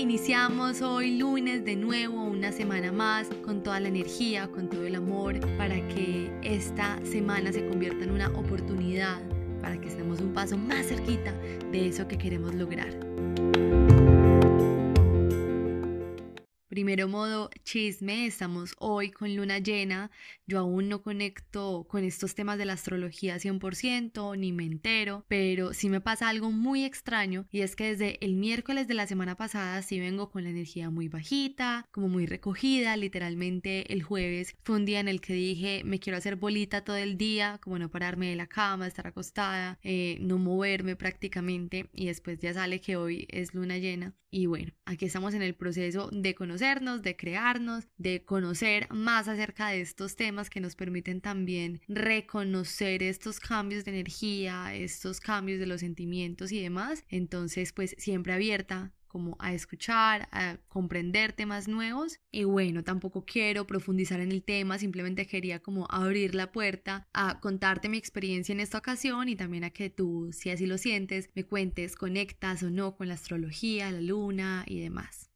iniciamos hoy lunes de nuevo, una semana más, con toda la energía, con todo el amor, para que esta semana se convierta en una oportunidad, para que estemos un paso más cerquita de eso que queremos lograr. Primero modo chisme, estamos hoy con luna llena. Yo aún no conecto con estos temas de la astrología 100%, ni me entero, pero sí me pasa algo muy extraño y es que desde el miércoles de la semana pasada sí vengo con la energía muy bajita, como muy recogida, literalmente el jueves fue un día en el que dije me quiero hacer bolita todo el día, como no pararme de la cama, estar acostada, eh, no moverme prácticamente y después ya sale que hoy es luna llena. Y bueno, aquí estamos en el proceso de conocernos, de crearnos, de conocer más acerca de estos temas que nos permiten también reconocer estos cambios de energía, estos cambios de los sentimientos y demás. Entonces, pues siempre abierta como a escuchar, a comprender temas nuevos. Y bueno, tampoco quiero profundizar en el tema, simplemente quería como abrir la puerta a contarte mi experiencia en esta ocasión y también a que tú, si así lo sientes, me cuentes, conectas o no con la astrología, la luna y demás.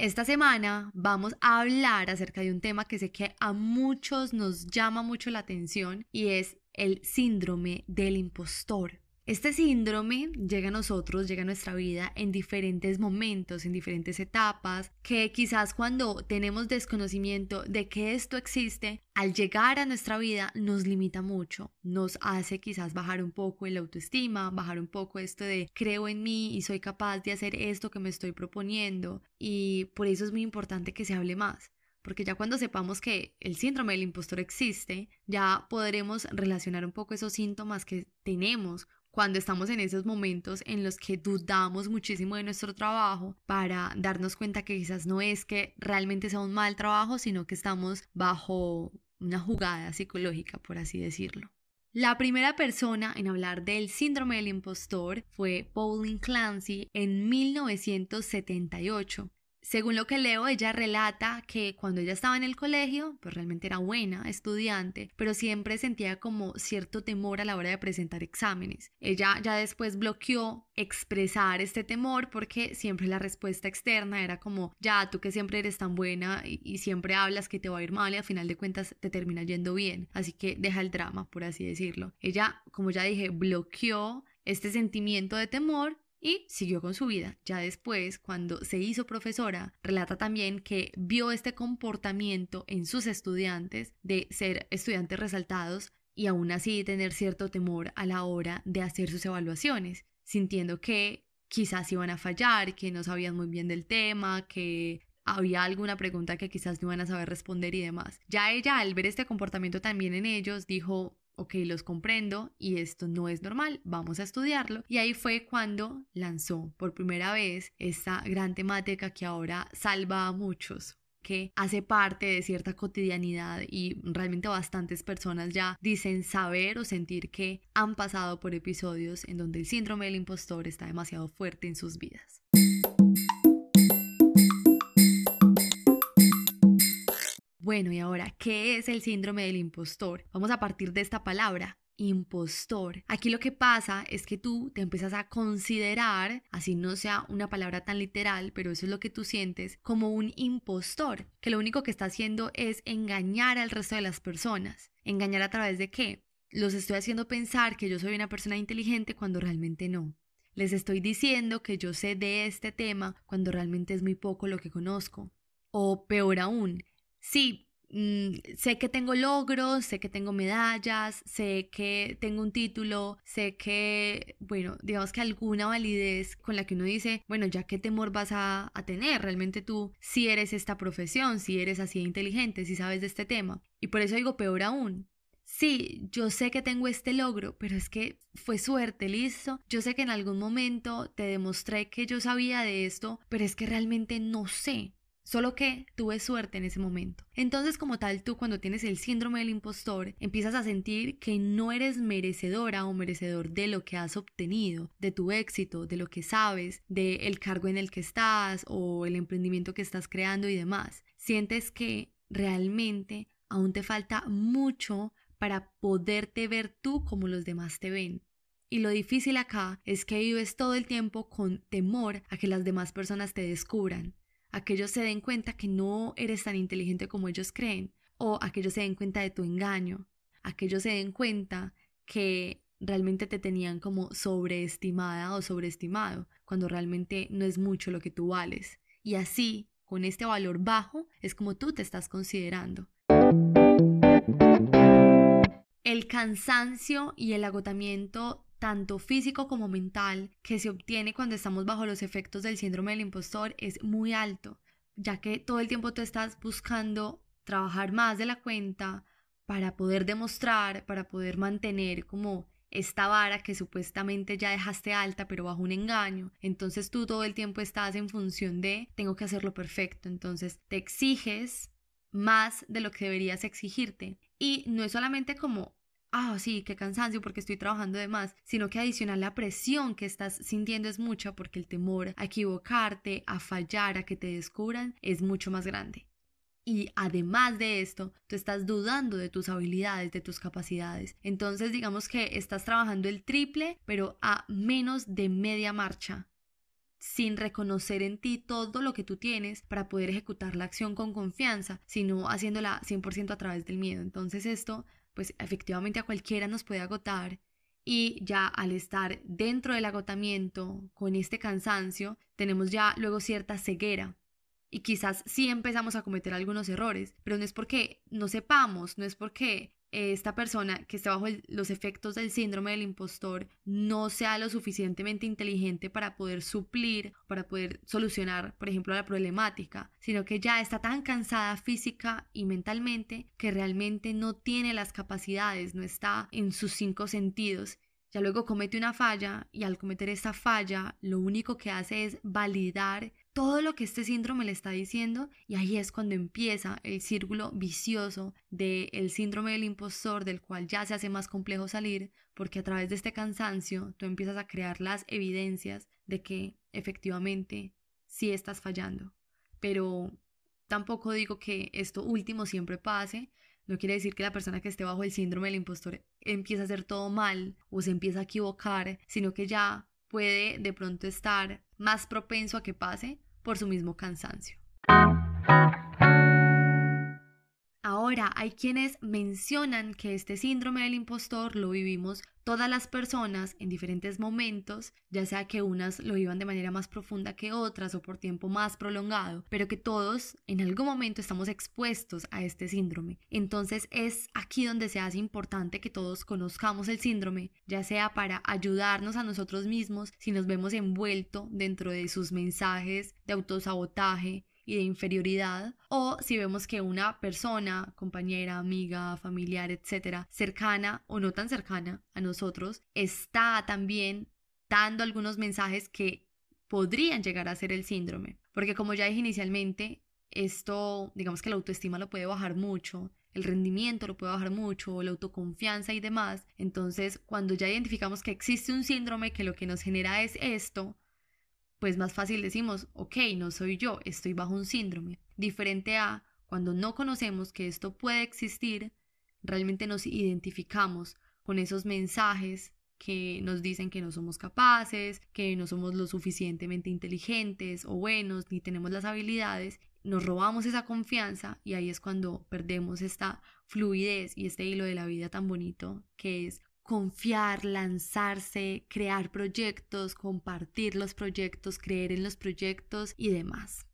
Esta semana vamos a hablar acerca de un tema que sé que a muchos nos llama mucho la atención y es el síndrome del impostor. Este síndrome llega a nosotros, llega a nuestra vida en diferentes momentos, en diferentes etapas, que quizás cuando tenemos desconocimiento de que esto existe, al llegar a nuestra vida nos limita mucho, nos hace quizás bajar un poco el autoestima, bajar un poco esto de creo en mí y soy capaz de hacer esto que me estoy proponiendo. Y por eso es muy importante que se hable más porque ya cuando sepamos que el síndrome del impostor existe, ya podremos relacionar un poco esos síntomas que tenemos cuando estamos en esos momentos en los que dudamos muchísimo de nuestro trabajo para darnos cuenta que quizás no es que realmente sea un mal trabajo, sino que estamos bajo una jugada psicológica, por así decirlo. La primera persona en hablar del síndrome del impostor fue Pauline Clancy en 1978. Según lo que leo, ella relata que cuando ella estaba en el colegio, pues realmente era buena estudiante, pero siempre sentía como cierto temor a la hora de presentar exámenes. Ella ya después bloqueó expresar este temor porque siempre la respuesta externa era como, ya, tú que siempre eres tan buena y, siempre hablas que te va a ir mal y al final de cuentas te termina yendo bien. Así que deja el drama, por así decirlo. Ella, como ya dije, bloqueó este sentimiento de temor y siguió con su vida. Ya después, cuando se hizo profesora, relata también que vio este comportamiento en sus estudiantes de ser estudiantes resaltados y aún así tener cierto temor a la hora de hacer sus evaluaciones, sintiendo que quizás iban a fallar, que no sabían muy bien del tema, que había alguna pregunta que quizás no iban a saber responder y demás. Ya ella al ver este comportamiento también en ellos dijo, ok, los comprendo y esto no es normal, vamos a estudiarlo. Y ahí fue cuando lanzó por primera vez esta gran temática que ahora salva a muchos que hace parte de cierta cotidianidad y realmente bastantes personas ya dicen saber o sentir que han pasado por episodios en donde el síndrome del impostor está demasiado fuerte en sus vidas. Bueno, y ahora, ¿qué es el síndrome del impostor? Vamos a partir de esta palabra, impostor. Aquí lo que pasa es que tú te empiezas a considerar, así no sea una palabra tan literal, pero eso es lo que tú sientes, como un impostor, que lo único que está haciendo es engañar al resto de las personas. ¿Engañar a través de qué? Los estoy haciendo pensar que yo soy una persona inteligente cuando realmente no. Les estoy diciendo que yo sé de este tema cuando realmente es muy poco lo que conozco. O peor aún, sí, mm, sé que tengo logros, sé que tengo medallas, sé que tengo un título, sé que, bueno, digamos que alguna validez con la que uno dice, bueno, ya qué temor vas a, tener, realmente tú si eres esta profesión, si eres así inteligente, si sabes de este tema. Y por eso digo, peor aún, Sí, yo sé que tengo este logro, pero es que fue suerte, listo. Yo sé que en algún momento te demostré que yo sabía de esto, pero es que realmente no sé. Solo que tuve suerte en ese momento. Entonces, como tal, tú cuando tienes el síndrome del impostor, empiezas a sentir que no eres merecedora o merecedor de lo que has obtenido, de tu éxito, de lo que sabes, del cargo en el que estás o el emprendimiento que estás creando y demás. Sientes que realmente aún te falta mucho para poderte ver tú como los demás te ven. Y lo difícil acá es que vives todo el tiempo con temor a que las demás personas te descubran, a que ellos se den cuenta que no eres tan inteligente como ellos creen, o a ellos se den cuenta de tu engaño, a que ellos se den cuenta que realmente te tenían como sobreestimada o sobreestimado, cuando realmente no es mucho lo que tú vales. Y así, con este valor bajo, es como tú te estás considerando. El cansancio y el agotamiento tanto físico como mental, que se obtiene cuando estamos bajo los efectos del síndrome del impostor es muy alto, ya que todo el tiempo tú estás buscando trabajar más de la cuenta para poder demostrar, para poder mantener como esta vara que supuestamente ya dejaste alta pero bajo un engaño. Entonces tú todo el tiempo estás en función de tengo que hacerlo perfecto. Entonces te exiges más de lo que deberías exigirte. Y no es solamente como ah, sí, qué cansancio porque estoy trabajando de más, sino que adicional la presión que estás sintiendo es mucha porque el temor a equivocarte, a fallar, a que te descubran es mucho más grande. Y además de esto, tú estás dudando de tus habilidades, de tus capacidades. Entonces digamos que estás trabajando el triple, pero a menos de media marcha sin reconocer en ti todo lo que tú tienes para poder ejecutar la acción con confianza, sino haciéndola 100% a través del miedo. Entonces esto pues efectivamente a cualquiera nos puede agotar y ya al estar dentro del agotamiento con este cansancio, tenemos ya luego cierta ceguera. Y quizás sí empezamos a cometer algunos errores, pero no es porque no sepamos, no es porque esta persona que está bajo los efectos del síndrome del impostor no sea lo suficientemente inteligente para poder suplir, para poder solucionar, por ejemplo, la problemática, sino que ya está tan cansada física y mentalmente que realmente no tiene las capacidades, no está en sus cinco sentidos. Ya luego comete una falla y al cometer esta falla lo único que hace es validar todo lo que este síndrome le está diciendo y ahí es cuando empieza el círculo vicioso del síndrome del impostor del cual ya se hace más complejo salir porque a través de este cansancio tú empiezas a crear las evidencias de que efectivamente sí estás fallando. Pero tampoco digo que esto último siempre pase, no quiere decir que la persona que esté bajo el síndrome del impostor empiece a hacer todo mal o se empieza a equivocar, sino que ya puede de pronto estar más propenso a que pase por su mismo cansancio. Ahora, hay quienes mencionan que este síndrome del impostor lo vivimos todas las personas en diferentes momentos, ya sea que unas lo vivan de manera más profunda que otras o por tiempo más prolongado, pero que todos en algún momento estamos expuestos a este síndrome. Entonces es aquí donde se hace importante que todos conozcamos el síndrome, ya sea para ayudarnos a nosotros mismos si nos vemos envuelto dentro de sus mensajes de autosabotaje, y de inferioridad, o si vemos que una persona, compañera, amiga, familiar, etcétera, cercana o no tan cercana a nosotros, está también dando algunos mensajes que podrían llegar a ser el síndrome. Porque como ya dije inicialmente, esto, digamos que la autoestima lo puede bajar mucho, el rendimiento lo puede bajar mucho, la autoconfianza y demás. Entonces, cuando ya identificamos que existe un síndrome que lo que nos genera es esto, pues más fácil decimos, ok, no soy yo, estoy bajo un síndrome. Diferente a cuando no conocemos que esto puede existir, realmente nos identificamos con esos mensajes que nos dicen que no somos capaces, que no somos lo suficientemente inteligentes o buenos, ni tenemos las habilidades, nos robamos esa confianza y ahí es cuando perdemos esta fluidez y este hilo de la vida tan bonito que es confiar, lanzarse, crear proyectos, compartir los proyectos, creer en los proyectos y demás.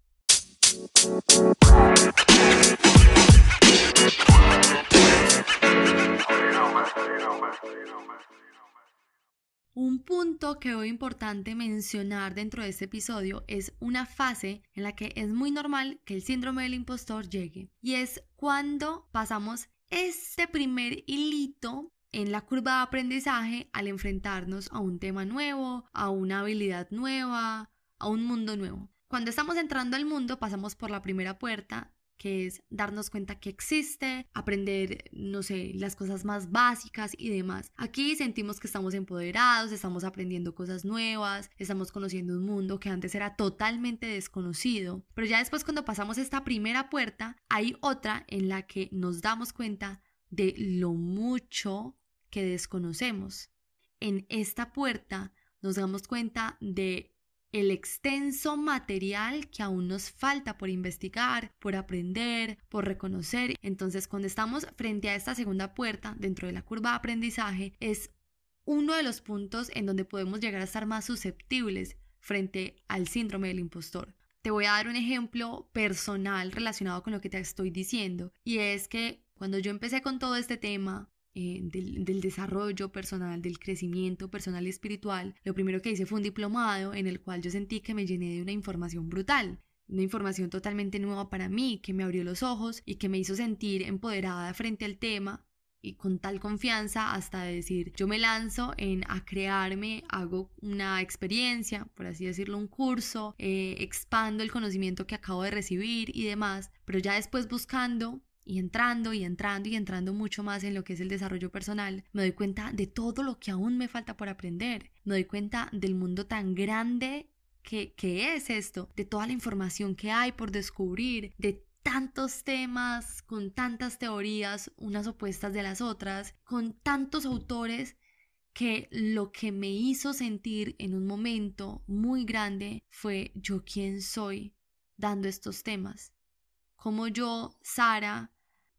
Un punto que veo importante mencionar dentro de este episodio es una fase en la que es muy normal que el síndrome del impostor llegue y es cuando pasamos este primer hilito en la curva de aprendizaje al enfrentarnos a un tema nuevo, a una habilidad nueva, a un mundo nuevo. Cuando estamos entrando al mundo pasamos por la primera puerta que es darnos cuenta que existe, aprender, no sé, las cosas más básicas y demás. Aquí sentimos que estamos empoderados, estamos aprendiendo cosas nuevas, estamos conociendo un mundo que antes era totalmente desconocido, pero ya después cuando pasamos esta primera puerta, hay otra en la que nos damos cuenta de lo mucho desconocemos. En esta puerta nos damos cuenta de el extenso material que aún nos falta por investigar, por aprender, por reconocer. Entonces, cuando estamos frente a esta segunda puerta dentro de la curva de aprendizaje, es uno de los puntos en donde podemos llegar a estar más susceptibles frente al síndrome del impostor. Te voy a dar un ejemplo personal relacionado con lo que te estoy diciendo y es que cuando yo empecé con todo este tema eh, del, desarrollo personal, del crecimiento personal y espiritual, lo primero que hice fue un diplomado en el cual yo sentí que me llené de una información brutal. Una información totalmente nueva para mí, que me abrió los ojos y que me hizo sentir empoderada frente al tema y con tal confianza hasta decir yo me lanzo en a crearme, hago una experiencia, por así decirlo, un curso, eh, expando el conocimiento que acabo de recibir y demás, pero ya después buscando y entrando y entrando y entrando mucho más en lo que es el desarrollo personal, me doy cuenta de todo lo que aún me falta por aprender. Me doy cuenta del mundo tan grande que, que es esto, de toda la información que hay por descubrir, de tantos temas, con tantas teorías, unas opuestas de las otras, con tantos autores que lo que me hizo sentir en un momento muy grande fue yo quién soy dando estos temas. Como yo, Sara,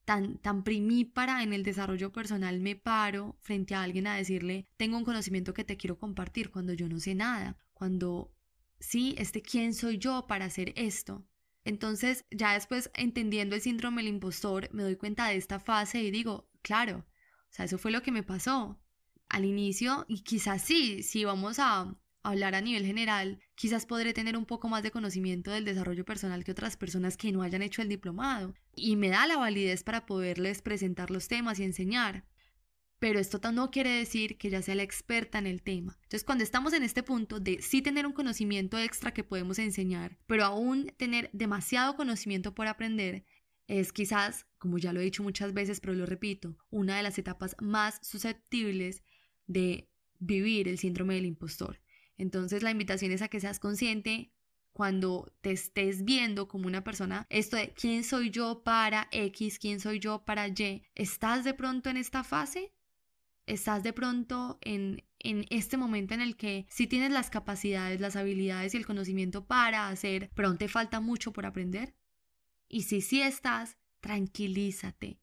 tan, tan primípara en el desarrollo personal me paro frente a alguien a decirle, tengo un conocimiento que te quiero compartir cuando yo no sé nada, cuando sí, este quién soy yo para hacer esto. Entonces, ya después entendiendo el síndrome del impostor, me doy cuenta de esta fase y digo, claro, o sea, eso fue lo que me pasó al inicio y quizás sí, si vamos a hablar a nivel general, quizás podré tener un poco más de conocimiento del desarrollo personal que otras personas que no hayan hecho el diplomado y me da la validez para poderles presentar los temas y enseñar. Pero esto no quiere decir que ya sea la experta en el tema. Entonces, cuando estamos en este punto de sí tener un conocimiento extra que podemos enseñar, pero aún tener demasiado conocimiento por aprender, es quizás, como ya lo he dicho muchas veces, pero lo repito, una de las etapas más susceptibles de vivir el síndrome del impostor. Entonces la invitación es a que seas consciente cuando te estés viendo como una persona, esto de quién soy yo para X, quién soy yo para Y, ¿estás de pronto en esta fase? ¿Estás de pronto en, en este momento en el que sí tienes las capacidades, las habilidades y el conocimiento para hacer, pero aún te falta mucho por aprender? Y si sí estás, tranquilízate,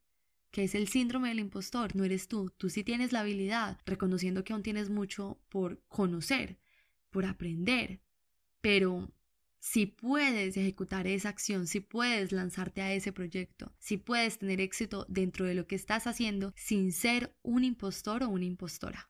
que es el síndrome del impostor, no eres tú, tú sí tienes la habilidad, reconociendo que aún tienes mucho por conocer, por aprender, pero si puedes ejecutar esa acción, si puedes lanzarte a ese proyecto, si puedes tener éxito dentro de lo que estás haciendo sin ser un impostor o una impostora.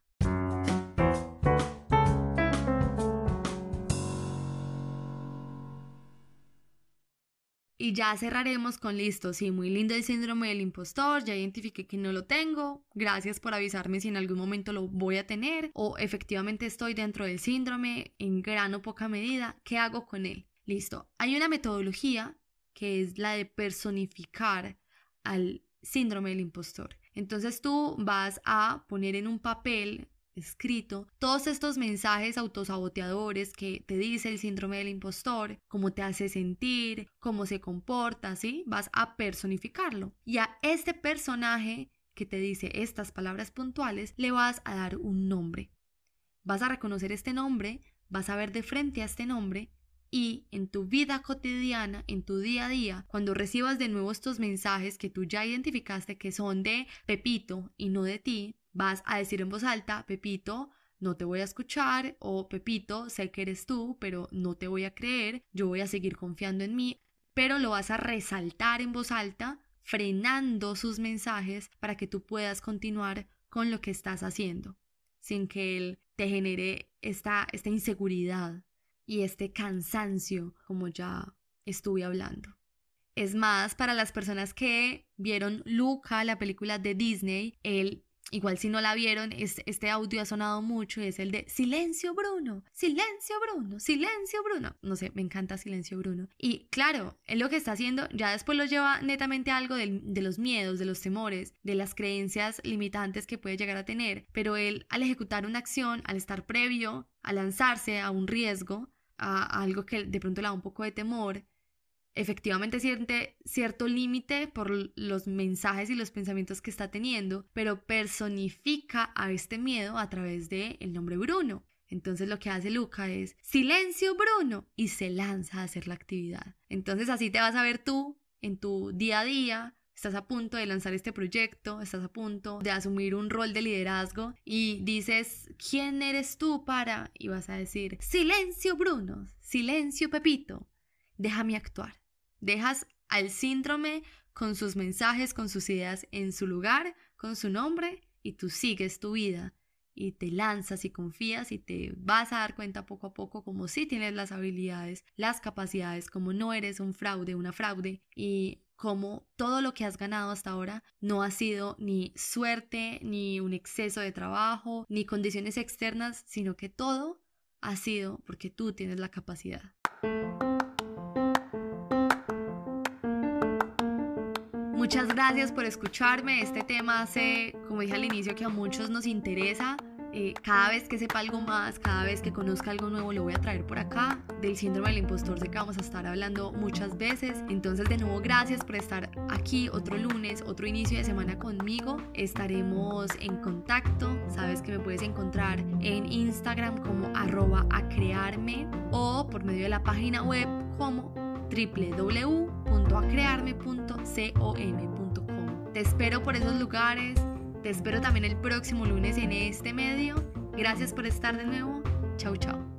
Y ya cerraremos con listo, sí, muy lindo el síndrome del impostor, ya identifiqué que no lo tengo, gracias por avisarme si en algún momento lo voy a tener o efectivamente estoy dentro del síndrome en gran o poca medida, ¿qué hago con él? Listo, hay una metodología que es la de personificar al síndrome del impostor. Entonces tú vas a poner en un papel escrito todos estos mensajes autosaboteadores que te dice el síndrome del impostor, cómo te hace sentir, cómo se comporta, ¿sí? Vas a personificarlo. Y a este personaje que te dice estas palabras puntuales, le vas a dar un nombre. Vas a reconocer este nombre, vas a ver de frente a este nombre y en tu vida cotidiana, en tu día a día, cuando recibas de nuevo estos mensajes que tú ya identificaste que son de Pepito y no de ti, vas a decir en voz alta, Pepito, no te voy a escuchar o Pepito, sé que eres tú, pero no te voy a creer, yo voy a seguir confiando en mí, pero lo vas a resaltar en voz alta, frenando sus mensajes para que tú puedas continuar con lo que estás haciendo, sin que él te genere esta, esta inseguridad y este cansancio, como ya estuve hablando. Es más, para las personas que vieron Luca, la película de Disney, él Igual si no la vieron, este audio ha sonado mucho y es el de Silencio Bruno, Silencio Bruno, Silencio Bruno. No sé, me encanta Silencio Bruno. Y claro, él lo que está haciendo ya después lo lleva netamente a algo de, de los miedos, de los temores, de las creencias limitantes que puede llegar a tener. Pero él al ejecutar una acción, al estar previo, a lanzarse a un riesgo, a algo que de pronto le da un poco de temor, efectivamente siente cierto límite por los mensajes y los pensamientos que está teniendo, pero personifica a este miedo a través de el nombre Bruno. Entonces lo que hace Luca es silencio Bruno y se lanza a hacer la actividad. Entonces así te vas a ver tú en tu día a día, estás a punto de lanzar este proyecto, estás a punto de asumir un rol de liderazgo y dices, ¿quién eres tú para? Y vas a decir, silencio Bruno, silencio Pepito, déjame actuar. Dejas al síndrome con sus mensajes, con sus ideas en su lugar, con su nombre, y tú sigues tu vida y te lanzas y confías y te vas a dar cuenta poco a poco como si tienes las habilidades, las capacidades, como no eres un fraude, una fraude y como todo lo que has ganado hasta ahora no ha sido ni suerte, ni un exceso de trabajo, ni condiciones externas, sino que todo ha sido porque tú tienes la capacidad. Muchas gracias por escucharme. Este tema hace, como dije al inicio, que a muchos nos interesa. Eh, cada vez que sepa algo más, cada vez que conozca algo nuevo, lo voy a traer por acá. Del síndrome del impostor sé que vamos a estar hablando muchas veces. Entonces, de nuevo, gracias por estar aquí otro lunes, otro inicio de semana conmigo. Estaremos en contacto. Sabes que me puedes encontrar en Instagram como arroba a crearme o por medio de la página web como www.acrearme.com. Te espero por esos lugares, te espero también el próximo lunes en este medio. Gracias por estar de nuevo. Chau, chau.